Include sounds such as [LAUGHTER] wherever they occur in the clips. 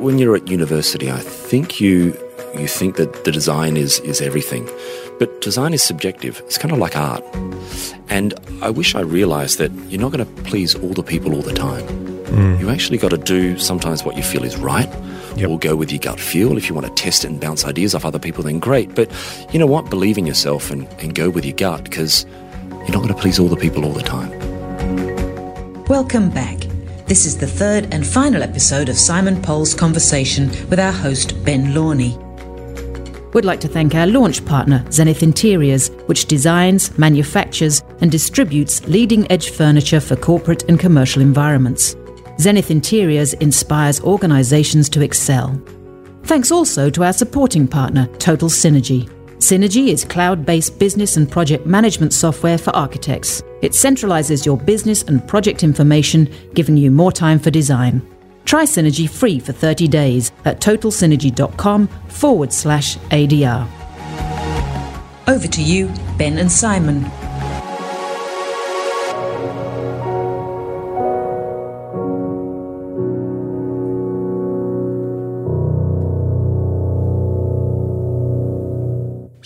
when you're at university, I think you you think that the design is is everything. But design is subjective. It's kind of like art. And I wish I realized that you're not going to please all the people all the time. Mm. You actually got to do sometimes what you feel is right yep. or go with your gut feel. If you want to test it and bounce ideas off other people, then great. But you know what? Believe in yourself and, and go with your gut because you're not going to please all the people all the time. Welcome back. This is the third and final episode of Simon Pole's conversation with our host, Ben Lornie. We'd like to thank our launch partner, Zenith Interiors, which designs, manufactures, and distributes leading edge furniture for corporate and commercial environments. Zenith Interiors inspires organizations to excel. Thanks also to our supporting partner, Total Synergy. Synergy is cloud based business and project management software for architects. It centralizes your business and project information, giving you more time for design. Try Synergy free for 30 days at totalsynergy.com forward slash ADR. Over to you, Ben and Simon.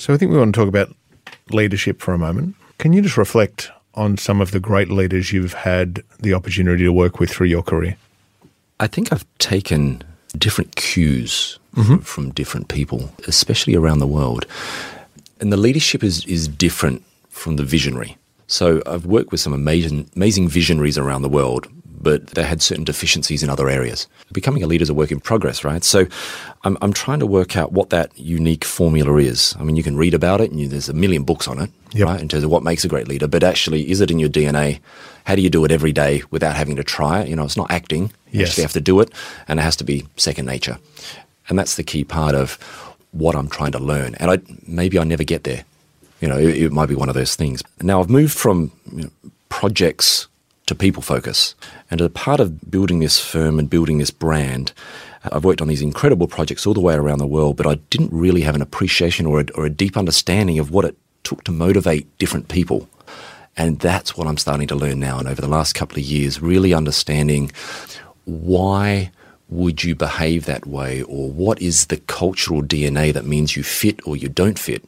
So I think we want to talk about leadership for a moment. Can you just reflect on some of the great leaders you've had the opportunity to work with through your career? I think I've taken different cues mm-hmm. from different people, especially around the world. And the leadership is, is different from the visionary. So I've worked with some amazing, amazing visionaries around the world, but they had certain deficiencies in other areas. Becoming a leader is a work in progress, right? So I'm, I'm trying to work out what that unique formula is. I mean, you can read about it and you, there's a million books on it, yep. right, in terms of what makes a great leader, but actually, is it in your DNA? How do you do it every day without having to try it? You know, it's not acting. You yes. actually have to do it, and it has to be second nature. And that's the key part of what I'm trying to learn. And I, maybe I never get there. You know, it, it might be one of those things. Now, I've moved from you know, projects to people focus. And as a part of building this firm and building this brand, uh, I've worked on these incredible projects all the way around the world, but I didn't really have an appreciation or a, or a deep understanding of what it took to motivate different people. And that's what I'm starting to learn now. And over the last couple of years, really understanding why would you behave that way or what is the cultural DNA that means you fit or you don't fit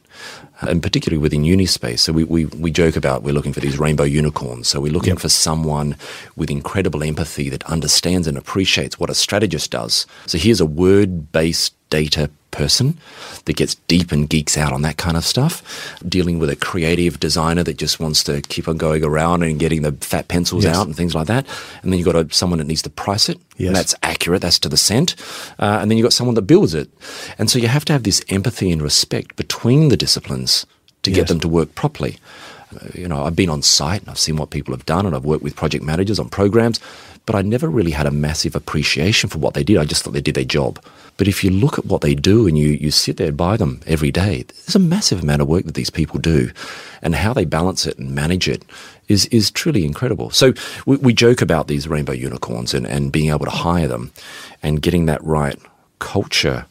Uh, and particularly within Unispace. So we, we, we joke about we're looking for these rainbow unicorns. So we're looking yep. for someone with incredible empathy that understands and appreciates what a strategist does. So here's a word based data person that gets deep and geeks out on that kind of stuff, dealing with a creative designer that just wants to keep on going around and getting the fat pencils yes. out and things like that. And then you've got a, someone that needs to price it, yes. and that's accurate, that's to the cent. Uh, and then you've got someone that builds it. And so you have to have this empathy and respect between the disciplines to yes. get them to work properly. Uh, you know, I've been on site and I've seen what people have done, and I've worked with project managers on programs, but I never really had a massive appreciation for what they did. I just thought they did their job. But if you look at what they do and you, you sit there by them every day, there's a massive amount of work that these people do. And how they balance it and manage it is, is truly incredible. So we, we joke about these rainbow unicorns and, and being able to hire them and getting that right culture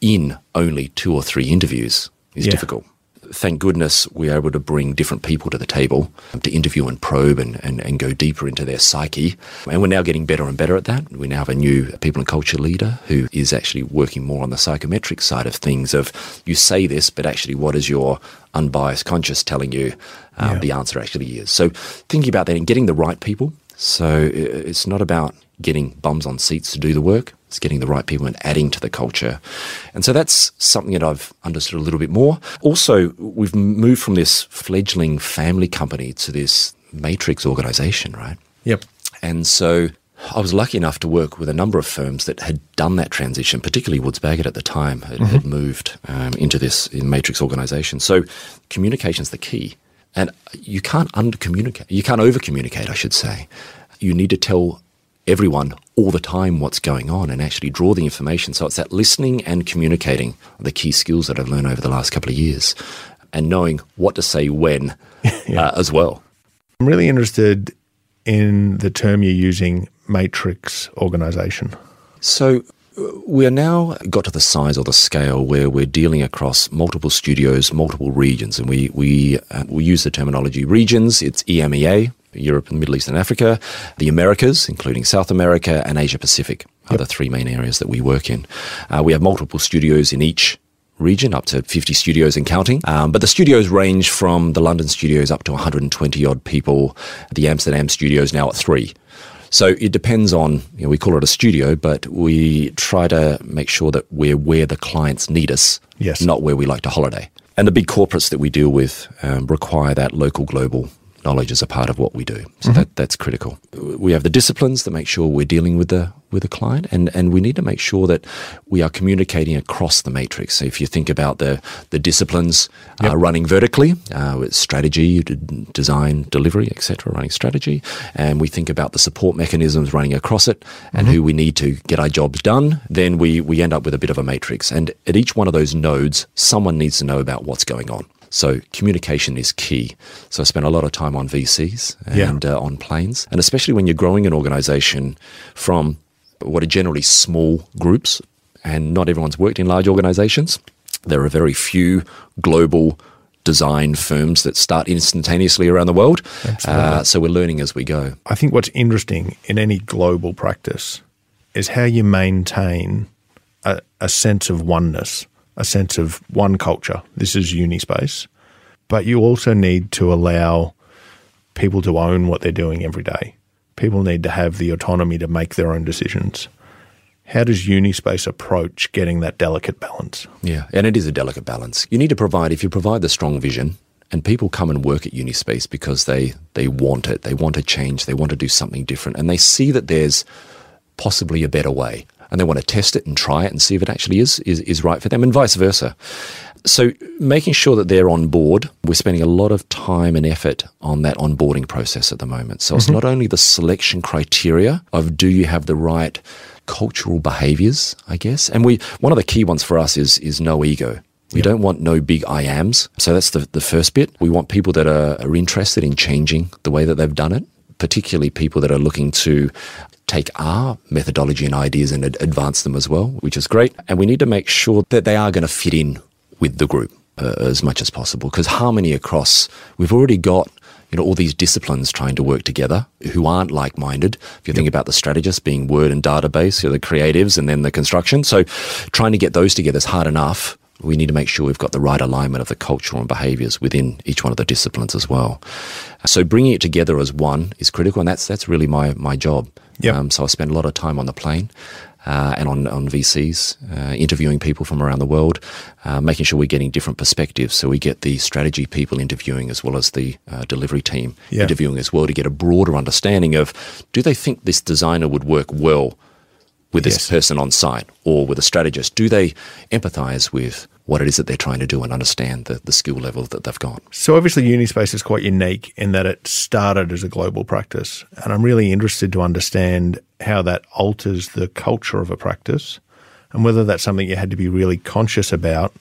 in only two or three interviews is yeah. difficult thank goodness we're able to bring different people to the table to interview and probe and, and, and go deeper into their psyche. And we're now getting better and better at that. We now have a new people and culture leader who is actually working more on the psychometric side of things of you say this, but actually what is your unbiased conscious telling you um, yeah. the answer actually is. So thinking about that and getting the right people. So it's not about getting bums on seats to do the work. It's getting the right people and adding to the culture. And so that's something that I've understood a little bit more. Also, we've moved from this fledgling family company to this matrix organization, right? Yep. And so I was lucky enough to work with a number of firms that had done that transition, particularly Woods Bagot at the time had, mm-hmm. had moved um, into this matrix organization. So communication's the key. And you can't under communicate. You can't over communicate, I should say. You need to tell everyone all the time what's going on and actually draw the information. So it's that listening and communicating the key skills that I've learned over the last couple of years and knowing what to say when [LAUGHS] yeah. uh, as well. I'm really interested in the term you're using, matrix organization. So uh, we are now got to the size or the scale where we're dealing across multiple studios, multiple regions, and we we uh, we use the terminology regions. It's EMEA, Europe and Middle East and Africa, the Americas, including South America and Asia Pacific. are the three main areas that we work in. Uh, we have multiple studios in each region, up to 50 studios and counting. Um, but the studios range from the London studios up to 120 odd people. The Amsterdam studios now at three. So it depends on, you know, we call it a studio, but we try to make sure that we're where the clients need us, Yes. not where we like to holiday. And the big corporates that we deal with um, require that local global knowledge as a part of what we do. So that, that's critical. We have the disciplines that make sure we're dealing with the with the client, and, and we need to make sure that we are communicating across the matrix. So if you think about the the disciplines uh, running vertically, uh, with strategy, design, delivery, etc., running strategy, and we think about the support mechanisms running across it, and who we need to get our jobs done, then we we end up with a bit of a matrix. And at each one of those nodes, someone needs to know about what's going on. So communication is key. So I spent a lot of time on VCs Yeah. and uh, on planes, and especially when you're growing an organization from what are generally small groups, and not everyone's worked in large organizations. There are very few global design firms that start instantaneously around the world. Uh, so we're learning as we go. I think what's interesting in any global practice is how you maintain a, a sense of oneness, a sense of one culture. This is Unispace. But you also need to allow people to own what they're doing every day. People need to have the autonomy to make their own decisions. How does Unispace approach getting that delicate balance? Yeah, and it is a delicate balance. You need to provide, if you provide the strong vision, and people come and work at Unispace because they, they want it, they want to change, they want to do something different, and they see that there's possibly a better way, and they want to test it and try it and see if it actually is, is, is right for them, and vice versa. So, making sure that they're on board, we're spending a lot of time and effort on that onboarding process at the moment. So, it's mm-hmm. not only the selection criteria of do you have the right cultural behaviors, I guess. And we one of the key ones for us is is no ego. We don't want no big I ams. So that's the, the first bit. We want people that are, are interested in changing the way that they've done it, particularly people that are looking to take our methodology and ideas and ad- advance them as well, which is great. And we need to make sure that they are going to fit in with the group uh, as much as possible. Because harmony across, we've already got you know all these disciplines trying to work together who aren't like-minded. If you think about the strategists being word and database you know, the creatives and then the construction. So trying to get those together is hard enough we need to make sure we've got the right alignment of the cultural and behaviors within each one of the disciplines as well so bringing it together as one is critical and that's that's really my my job Yep. um, so I spend a lot of time on the plane uh, and on, on VCs, uh, interviewing people from around the world, uh, making sure we're getting different perspectives. So we get the strategy people interviewing as well as the uh, delivery team Yeah. interviewing as well to get a broader understanding of do they think this designer would work well with this Yes. person on site or with a strategist? Do they empathize with what it is that they're trying to do and understand the, the skill level that they've got? So obviously Unispace is quite unique in that it started as a global practice. And I'm really interested to understand how that alters the culture of a practice and whether that's something you had to be really conscious about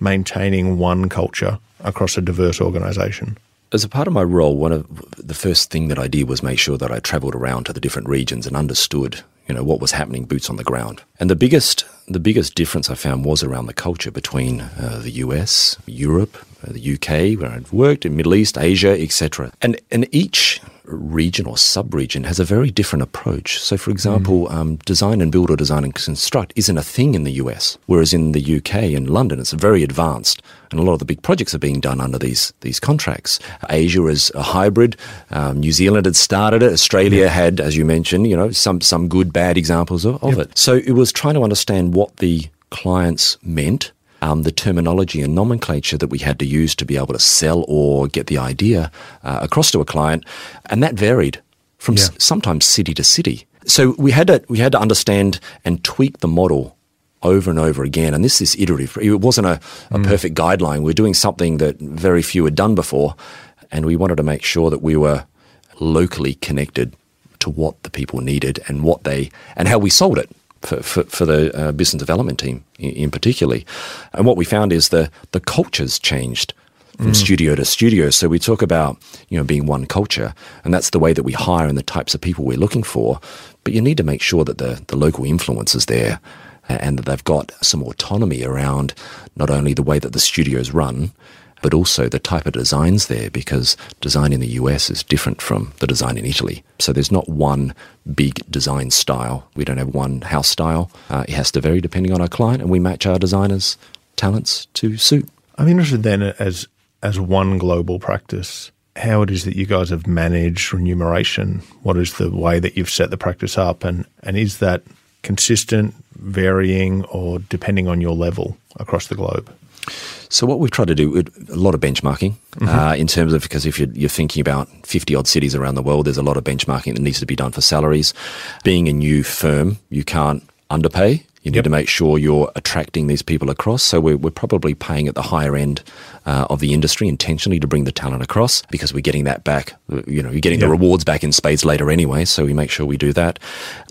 maintaining one culture across a diverse organization. As a part of my role, one of the first thing that I did was make sure that I travelled around to the different regions and understood, you know, what was happening, boots on the ground. And the biggest, the biggest difference I found was around the culture between uh, the US, Europe, uh, the UK, where I'd worked, in Middle East, Asia, etc. And and each region or sub-region has a very different approach. So, for example, um, design and build or design and construct isn't a thing in the US, whereas in the UK and London, it's very advanced, and a lot of the big projects are being done under these these contracts. Asia is a hybrid. Um, New Zealand had started it. Australia had, as you mentioned, you know, some some good bad examples of, of it. So it was trying to understand what the clients meant um, the terminology and nomenclature that we had to use to be able to sell or get the idea uh, across to a client, and that varied from s- sometimes city to city. So we had to we had to understand and tweak the model over and over again. And this is iterative. It wasn't a, a perfect guideline. We're doing something that very few had done before, and we wanted to make sure that we were locally connected to what the people needed and what they and how we sold it for, for, for the uh, business development team in, in particularly. And what we found is the the cultures changed from studio to studio. So we talk about you know being one culture, and that's the way that we hire and the types of people we're looking for. But you need to make sure that the the local influence is there. And that they've got some autonomy around not only the way that the studios run, but also the type of designs there because design in the US is different from the design in Italy. So there's not one big design style. We don't have one house style. Uh, it has to vary depending on our client, and we match our designers' talents to suit. I'm interested then as as one global practice how it is that you guys have managed remuneration. What is the way that you've set the practice up, and and is that consistent, varying, or depending on your level across the globe? So what we've tried to do a lot of benchmarking mm-hmm. uh, in terms of because if you're, you're, thinking about 50 odd cities around the world, there's a lot of benchmarking that needs to be done for salaries. Being a new firm, you can't underpay. You need yep. to make sure you're attracting these people across. So we're, we're probably paying at the higher end uh, of the industry intentionally to bring the talent across because we're getting that back. You know, you're getting yep. the rewards back in spades later anyway. So we make sure we do that.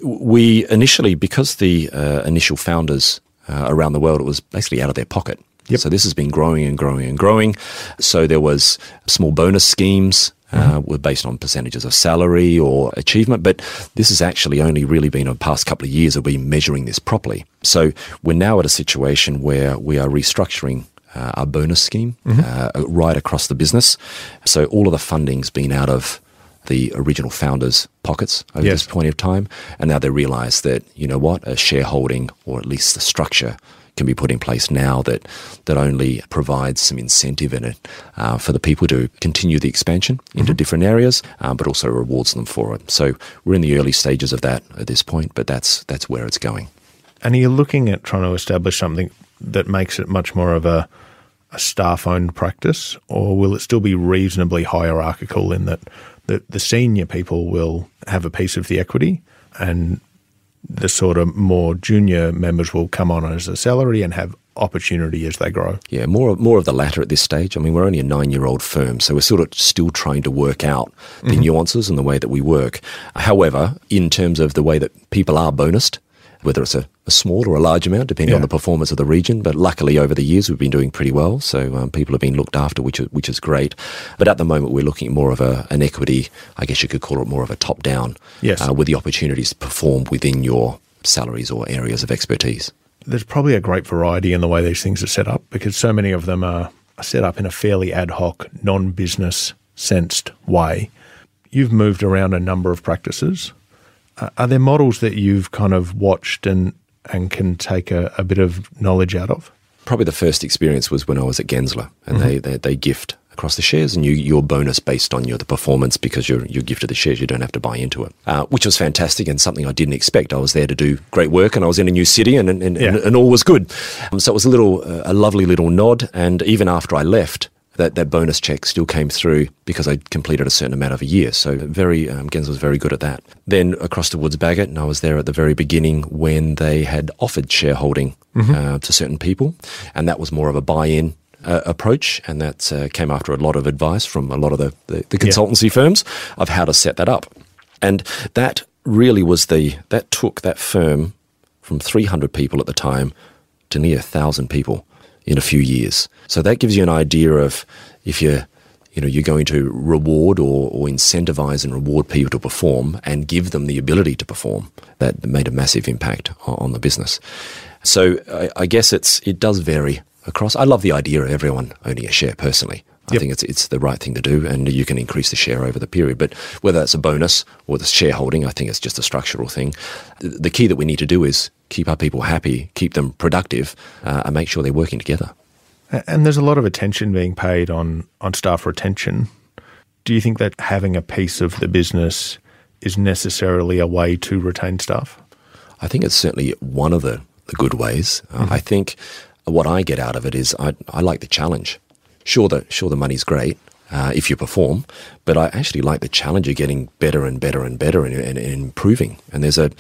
We initially, because the uh, initial founders uh, around the world, it was basically out of their pocket. Yep. So this has been growing and growing and growing. So there was small bonus schemes uh, were based on percentages of salary or achievement, but this has actually only really been over the past couple of years of we've been measuring this properly. So we're now at a situation where we are restructuring uh, our bonus scheme mm-hmm. uh, right across the business. So all of the funding's been out of the original founders' pockets at yes. this point of time, and now they realise that you know what a shareholding or at least the structure can be put in place now that that only provides some incentive in it uh, for the people to continue the expansion into mm-hmm. different areas, um, but also rewards them for it. So we're in the early stages of that at this point, but that's that's where it's going. And are you looking at trying to establish something that makes it much more of a a staff-owned practice, or will it still be reasonably hierarchical in that the, the senior people will have a piece of the equity and the sort of more junior members will come on as a salary and have opportunity as they grow. Yeah, more more of the latter at this stage. I mean, we're only a nine-year-old firm, so we're sort of still trying to work out the mm-hmm. nuances and the way that we work. However, in terms of the way that people are bonused, whether it's a, a small or a large amount, depending yeah. on the performance of the region. But luckily, over the years, we've been doing pretty well. So um, people have been looked after, which is, which is great. But at the moment, we're looking at more of a, an equity, I guess you could call it more of a top down, yes. Uh, with the opportunities to perform within your salaries or areas of expertise. There's probably a great variety in the way these things are set up because so many of them are set up in a fairly ad hoc, non business sensed way. You've moved around a number of practices. Are there models that you've kind of watched and and can take a, a, bit of knowledge out of? Probably the first experience was when I was at Gensler, and mm-hmm. they, they, they gift across the shares, and you your bonus based on your the performance because you're you're gifted the shares. You don't have to buy into it, uh, which was fantastic and something I didn't expect. I was there to do great work, and I was in a new city, and and, and, yeah. and, and all was good. Um, so it was a little uh, a lovely little nod, and even after I left that, that bonus check still came through because I completed a certain amount of a year. So very, um, Gens was very good at that. Then across to Woods Bagot, and I was there at the very beginning when they had offered shareholding mm-hmm. uh, to certain people, and that was more of a buy-in uh, approach, and that uh, came after a lot of advice from a lot of the, the, the consultancy yeah. firms of how to set that up. And that really was the, that took that firm from 300 people at the time to near 1,000 people in a few years. So that gives you an idea of if you're you know, you're going to reward or, or incentivize and reward people to perform and give them the ability to perform. That made a massive impact on, the business. So I, I, guess it's it does vary across. I love the idea of everyone owning a share personally. I yep. think it's it's the right thing to do, and you can increase the share over the period. But whether it's a bonus or the shareholding, I think it's just a structural thing. The key that we need to do is keep our people happy, keep them productive, uh, and make sure they're working together. And there's a lot of attention being paid on on staff retention. Do you think that having a piece of the business is necessarily a way to retain staff? I think it's certainly one of the, the good ways. Uh, mm-hmm. I think what I get out of it is I, I like the challenge. Sure, the sure the money's great, uh, if you perform. But I actually like the challenge of getting better and better and better and, and, and, improving. And there's a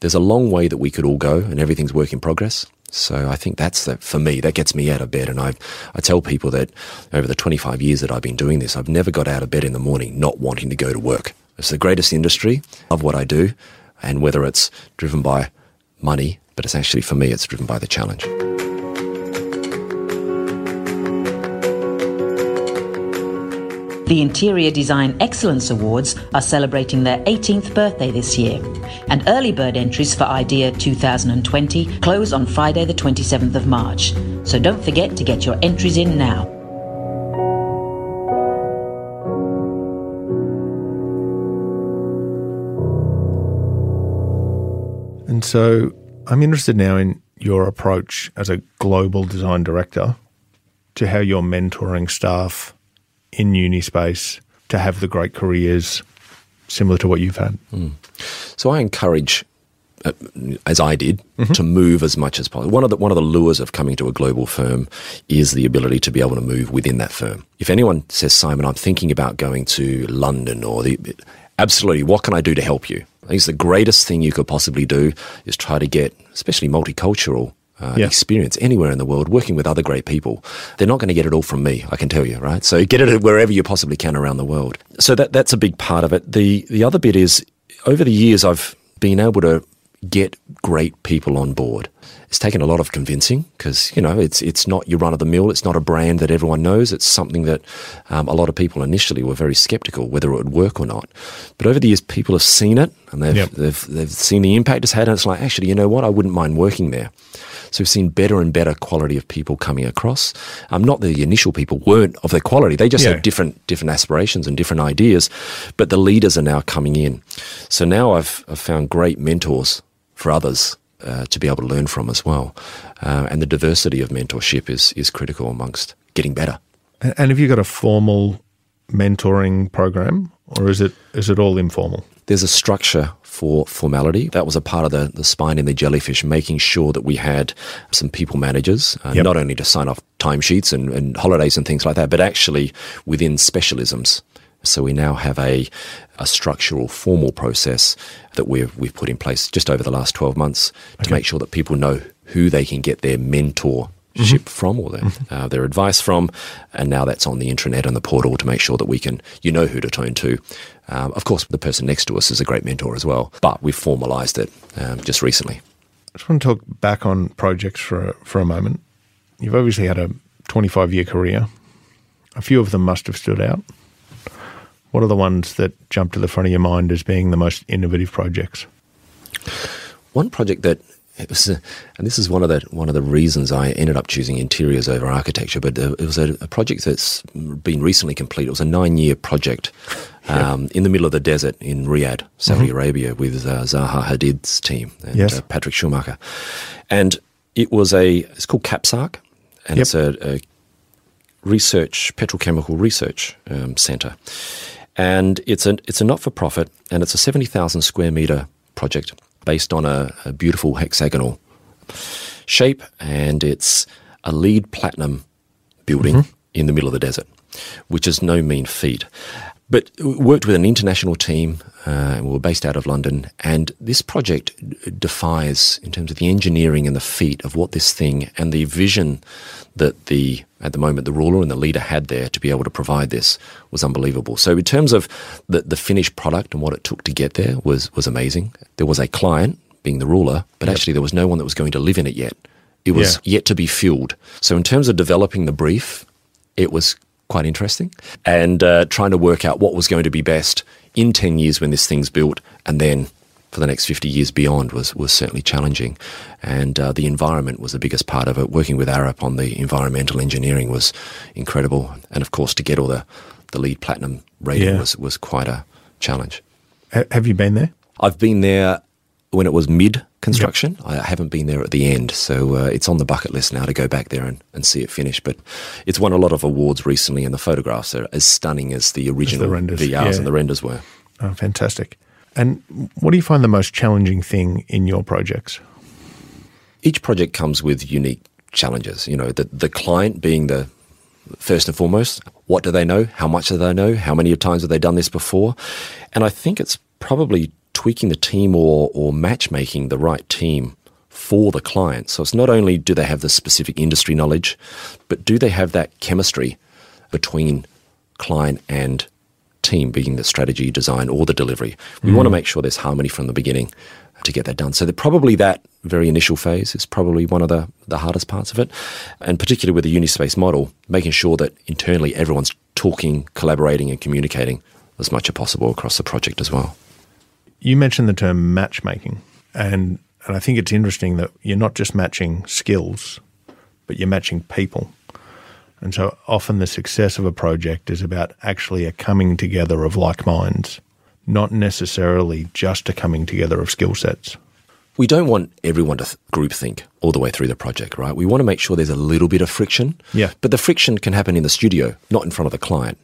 there's a long way that we could all go, and everything's work in progress. So I think that's the, for me that gets me out of bed. And I I tell people that over the 25 years that I've been doing this, I've never got out of bed in the morning not wanting to go to work. It's the greatest industry. of what I do, and whether it's driven by money, but it's actually for me, it's driven by the challenge. The Interior Design Excellence Awards are celebrating their 18th birthday this year, and early bird entries for IDEA 2020 close on Friday, the 27th of March. So don't forget to get your entries in now. And so I'm interested now in your approach as a global design director to how you're mentoring staff in Unispace to have the great careers similar to what you've had. Mm. So I encourage uh, as I did, mm-hmm. to move as much as possible. One of the one of the lures of coming to a global firm is the ability to be able to move within that firm. If anyone says, Simon, I'm thinking about going to London or the absolutely, what can I do to help you? I think it's the greatest thing you could possibly do is try to get, especially multicultural uh, yeah. experience anywhere in the world, working with other great people. They're not going to get it all from me, I can tell you, right? So get it wherever you possibly can around the world. So that that's a big part of it. The the other bit is over the years I've been able to get great people on board. It's taken a lot of convincing because you know it's it's not your run of the mill. It's not a brand that everyone knows. It's something that um, a lot of people initially were very skeptical whether it would work or not. But over the years, people have seen it and they've yep. they've, they've seen the impact it's had, and it's like actually, you know what? I wouldn't mind working there. So we've seen better and better quality of people coming across. Um, not the initial people weren't of their quality; they just yeah. had different different aspirations and different ideas. But the leaders are now coming in. So now I've, I've found great mentors for others uh, to be able to learn from as well. Uh, and the diversity of mentorship is is critical amongst getting better. And have you got a formal mentoring program, or is it is it all informal? There's a structure for formality. That was a part of the, the spine in the jellyfish, making sure that we had some people managers, uh, yep. not only to sign off timesheets and, and holidays and things like that, but actually within specialisms. So we now have a, a structural, formal process that we've, we've put in place just over the last 12 months okay. to make sure that people know who they can get their mentor mm-hmm. from or their, uh, their advice from. And now that's on the intranet and the portal to make sure that we can, you know who to turn to. Um, of course, the person next to us is a great mentor as well, but we've formalized it um, just recently. I just want to talk back on projects for, for a moment. You've obviously had a 25 year career. A few of them must have stood out. What are the ones that jump to the front of your mind as being the most innovative projects? One project that it was, a, and this is one of the one of the reasons I ended up choosing interiors over architecture. But uh, it was a, a, project that's been recently completed. It was a nine-year project um, in the middle of the desert in Riyadh, Saudi mm-hmm. Arabia, with uh, Zaha Hadid's team and yes. uh, Patrick Schumacher. And it was a it's called KAPSARC, and yep. it's a, a, research petrochemical research um, center and it's a it's a not for profit, and it's a seventy thousand square meter project based on a, a, beautiful hexagonal shape, and it's a LEED platinum building mm-hmm. in the middle of the desert, which is no mean feat. But worked with an international team. Uh, we were based out of London, and this project defies, in terms of the engineering and the feat of what this thing and the vision that the at the moment the ruler and the leader had there to be able to provide this was unbelievable. So in terms of the, the finished product and what it took to get there was was amazing. There was a client being the ruler, but yep. actually there was no one that was going to live in it yet. It was yeah. yet to be fueled. So in terms of developing the brief, it was quite interesting and uh, trying to work out what was going to be best in 10 years when this thing's built and then for the next 50 years beyond was, was certainly challenging. And uh, the environment was the biggest part of it. Working with Arup on the environmental engineering was incredible. And of course, to get all the, the LEED platinum rating yeah. was, was quite a challenge. have you been there? I've been there when it was mid construction. Yep. I haven't been there at the end, so uh, it's on the bucket list now to go back there and, and see it finish. But it's won a lot of awards recently, and the photographs are as stunning as the original as the renders, VRs yeah. and the renders were. Oh, fantastic. And what do you find the most challenging thing in your projects? Each project comes with unique challenges. You know, the, the client being the first and foremost. What do they know? How much do they know? How many times have they done this before? And I think it's probably tweaking the team or, or matchmaking the right team for the client. So it's not only do they have the specific industry knowledge, but do they have that chemistry between client and team, being the strategy, design, or the delivery. We mm. want to make sure there's harmony from the beginning to get that done. So probably that very initial phase is probably one of the, the hardest parts of it. And particularly with the Unispace model, making sure that internally everyone's talking, collaborating, and communicating as much as possible across the project as well. You mentioned the term matchmaking, and, and I think it's interesting that you're not just matching skills, but you're matching people. And so often the success of a project is about actually a coming together of like minds, not necessarily just a coming together of skill sets. we don't want everyone to th- group think all the way through the project, right? We want to make sure there's a little bit of friction. Yeah. But the friction can happen in the studio, not in front of the client.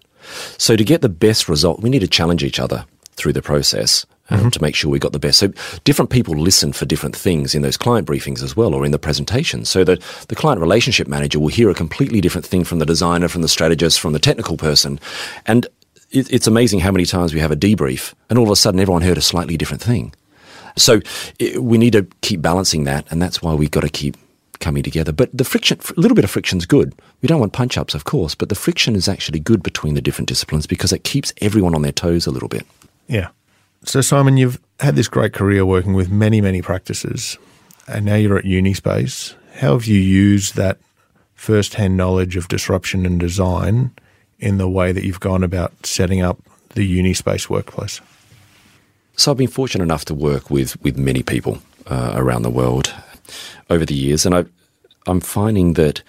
So to get the best result, we need to challenge each other through the process um, to make sure we got the best. So different people listen for different things in those client briefings as well, or in the presentation. So that the client relationship manager will hear a completely different thing from the designer, from the strategist, from the technical person, and it, it's amazing how many times we have a debrief, and all of a sudden everyone heard a slightly different thing. So it, we need to keep balancing that, and that's why we've got to keep coming together. But the friction, a little bit of friction is good. We don't want punch ups, of course, but the friction is actually good between the different disciplines because it keeps everyone on their toes a little bit. Yeah. So, Simon, you've had this great career working with many, many practices, and now you're at Unispace. How have you used that first hand knowledge of disruption and design in the way that you've gone about setting up the Unispace workplace? So I've been fortunate enough to work with with many people uh, around the world over the years, and I, I'm finding that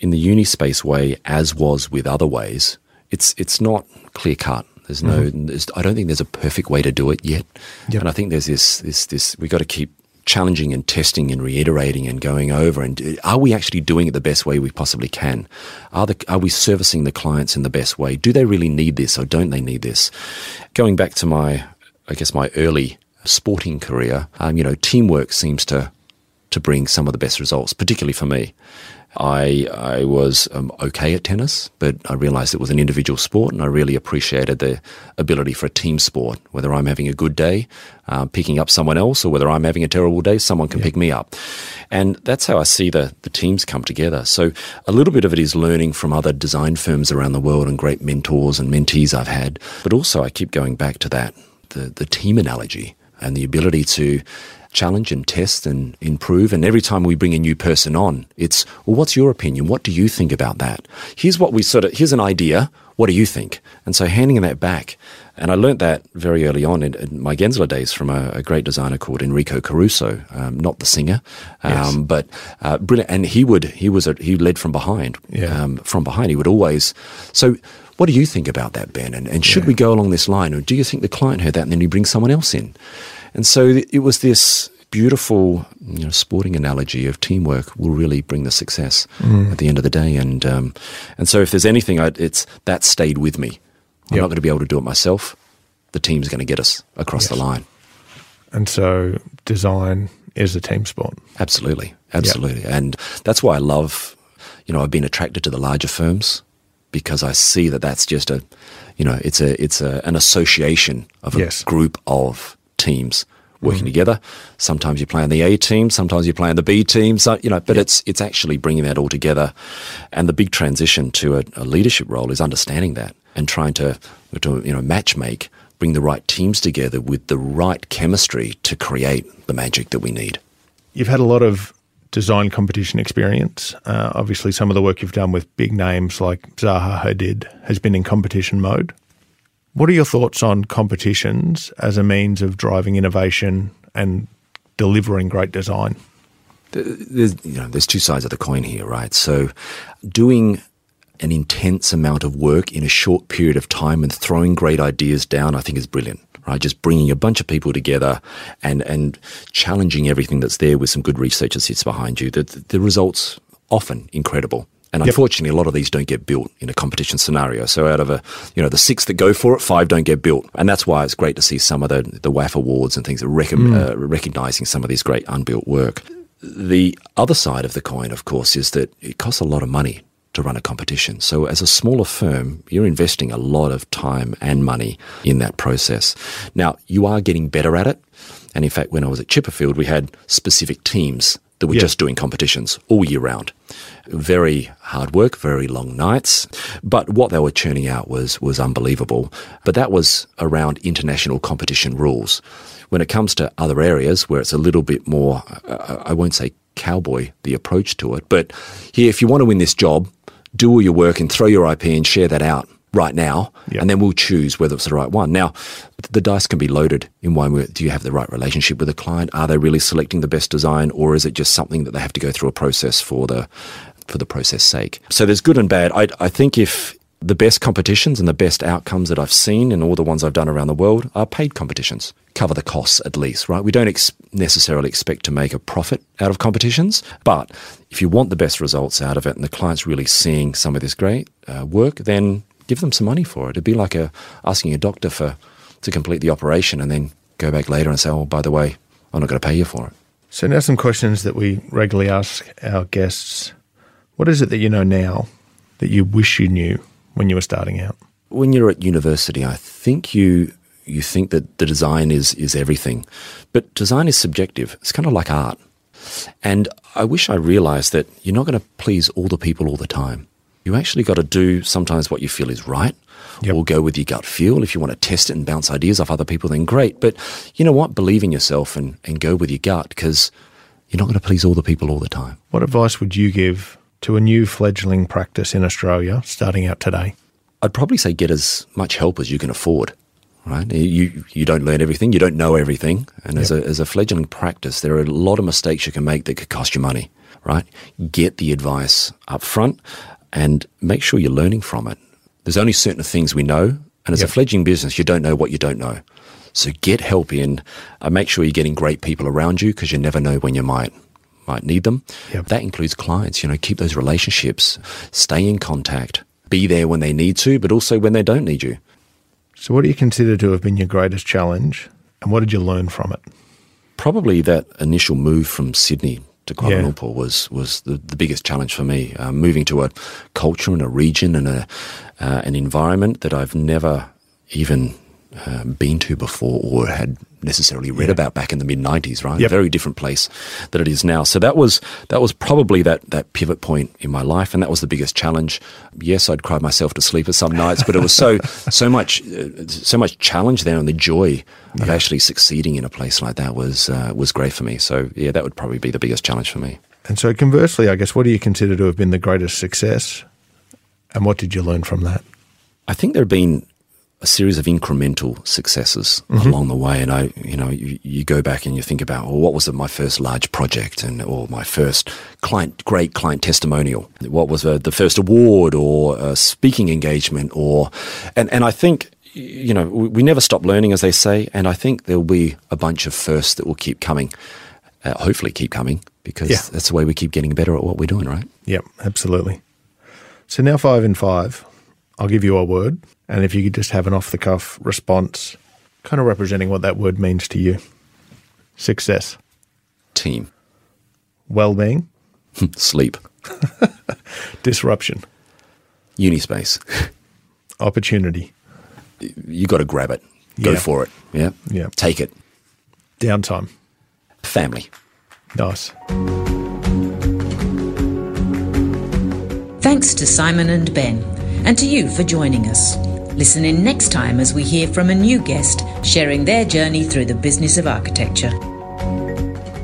in the Unispace way, as was with other ways, it's it's not clear cut. There's no. There's, I don't think there's a perfect way to do it yet, Yep. and I think there's this this this. We got to keep challenging and testing and reiterating and going over and are we actually doing it the best way we possibly can are the are we servicing the clients in the best way do they really need this or don't they need this going back to my I guess my early sporting career, um, you know, teamwork seems to to bring some of the best results, particularly for me. I I was um, okay at tennis, but I realised it was an individual sport, and I really appreciated the ability for a team sport. Whether I'm having a good day, uh, picking up someone else, or whether I'm having a terrible day, someone can pick me up, and that's how I see the the teams come together. So a little bit of it is learning from other design firms around the world and great mentors and mentees I've had, but also I keep going back to that the the team analogy and the ability to challenge and test and improve. And every time we bring a new person on, it's, well, what's your opinion? What do you think about that? Here's what we sort of, here's an idea. What do you think? And so handing that back. And I learnt that very early on in, in my Gensler days from a, a, great designer called Enrico Caruso, um, not the singer, um, Yes. but uh, brilliant. And he would, he was, a, he led from behind. Yeah. Um, from behind, he would always, so what do you think about that, Ben? And, and should we go along this line? Or do you think the client heard that and then you bring someone else in? And so it was this beautiful, you know, sporting analogy of teamwork will really bring the success at the end of the day. And um, and so if there's anything, I, it's that stayed with me. I'm Yep. not going to be able to do it myself. The team's going to get us across the line. And so design is a team sport. Absolutely, absolutely, and that's why I love. You know, I've been attracted to the larger firms because I see that that's just a, you know, it's a it's a, an association of a Yes. group of teams working together. Sometimes you play on the A team, sometimes you play on the B team. So you know, but it's it's actually bringing that all together. And the big transition to a, a leadership role is understanding that and trying to, to you know match make, bring the right teams together with the right chemistry to create the magic that we need. You've had a lot of design competition experience. Uh, obviously, some of the work you've done with big names like Zaha Hadid has been in competition mode. What are your thoughts on competitions as a means of driving innovation and delivering great design? there's you know there's two sides of the coin here, right? So doing an intense amount of work in a short period of time and throwing great ideas down, I think is brilliant. Right, just bringing a bunch of people together and and challenging everything that's there with some good research that sits behind you. The the results often incredible. And unfortunately, a lot of these don't get built in a competition scenario. So out of a, you know, the six that go for it, five don't get built. And that's why it's great to see some of the, the WAF awards and things that rec- uh, recognizing some of these great unbuilt work. The other side of the coin, of course, is that it costs a lot of money to run a competition. So as a smaller firm, you're investing a lot of time and money in that process. Now, you are getting better at it. And in fact, when I was at Chipperfield, we had specific teams that were Yeah. just doing competitions all year round. Very hard work, very long nights, but what they were churning out was was unbelievable. But that was around international competition rules. When it comes to other areas where it's a little bit more, I won't say cowboy the approach to it, but here, if you want to win this job, do all your work and throw your IP and share that out right now, Yep. and then we'll choose whether it's the right one. Now, the dice can be loaded in one way. Do you have the right relationship with the client? Are they really selecting the best design, or is it just something that they have to go through a process for the for the process sake? So there's good and bad. I, I think if The best competitions and the best outcomes that I've seen in all the ones I've done around the world are paid competitions. Cover the costs at least, right? We don't ex- necessarily expect to make a profit out of competitions, but if you want the best results out of it and the client's really seeing some of this great uh, work, then give them some money for it. It'd be like a, asking a doctor for to complete the operation and then go back later and say, oh, by the way, I'm not going to pay you for it. So now some questions that we regularly ask our guests. What is it that you know now that you wish you knew when you were starting out? When you're at university, I think you you think that the design is is everything, but design is subjective. It's kind of like art, and I wish I realised that you're not going to please all the people all the time. You actually got to do sometimes what you feel is right, Yep. or go with your gut feel. If you want to test it and bounce ideas off other people, then great. But you know what? Believe in yourself and, and go with your gut because you're not going to please all the people all the time. What advice would you give to a new fledgling practice in Australia starting out today? I'd probably say get as much help as you can afford. Right, you you don't learn everything, you don't know everything, and as a as a fledgling practice, there are a lot of mistakes you can make that could cost you money. Right, get the advice up front, and make sure you're learning from it. There's only certain things we know, and as Yep. a fledgling business, you don't know what you don't know. So get help in. Uh, make sure you're getting great people around you because you never know when you might might need them. Yep. That includes clients. You know, keep those relationships, stay in contact, be there when they need to, but also when they don't need you. So, what do you consider to have been your greatest challenge, and what did you learn from it? Probably that initial move from Sydney to Kuala Yeah. Lumpur was was the, the biggest challenge for me. Uh, moving to a culture and a region and a uh, an environment that I've never even uh, been to before or had necessarily read about back in the mid '90s. Right, Yep. a very different place than it is now. So that was that was probably that that pivot point in my life, and that was the biggest challenge. Yes, I'd cry myself to sleep at some nights, but it was so [LAUGHS] so much uh, so much challenge there, and the joy of actually succeeding in a place like that was uh, was great for me. So yeah, that would probably be the biggest challenge for me. And so, conversely, I guess, what do you consider to have been the greatest success, and what did you learn from that? I think there have been a series of incremental successes along the way, and I, you know, you, you go back and you think about, well, what was my first large project, and or my first client, great client testimonial? What was uh, the first award or a speaking engagement, or, and and I think. You know, we, we never stop learning, as they say, and I think there'll be a bunch of firsts that will keep coming. Uh, hopefully, keep coming because Yeah. that's the way we keep getting better at what we're doing, right? Yep, absolutely. So now five and five, I'll give you a word, and if you could just have an off the cuff response, kind of representing what that word means to you. Success, Team, well being, [LAUGHS] sleep, [LAUGHS] disruption, Unispace. [LAUGHS] opportunity, you got to grab it. Go Yeah. for it. Yeah. Yeah. Take it. downtime. Family. Nice. Thanks to Simon and Ben, and to you for joining us. Listen in next time as we hear from a new guest sharing their journey through the business of architecture.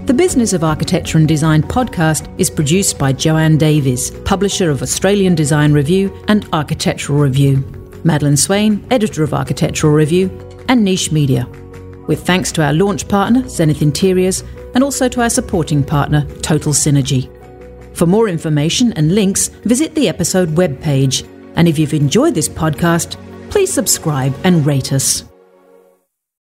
The Business of Architecture and Design podcast is produced by Joanne Davies, publisher of Australian Design Review and Architectural Review, Madeline Swain, editor of Architectural Review, and Niche Media. With thanks to our launch partner, Zenith Interiors, and also to our supporting partner, Total Synergy. For more information and links, visit the episode webpage. And if you've enjoyed this podcast, please subscribe and rate us.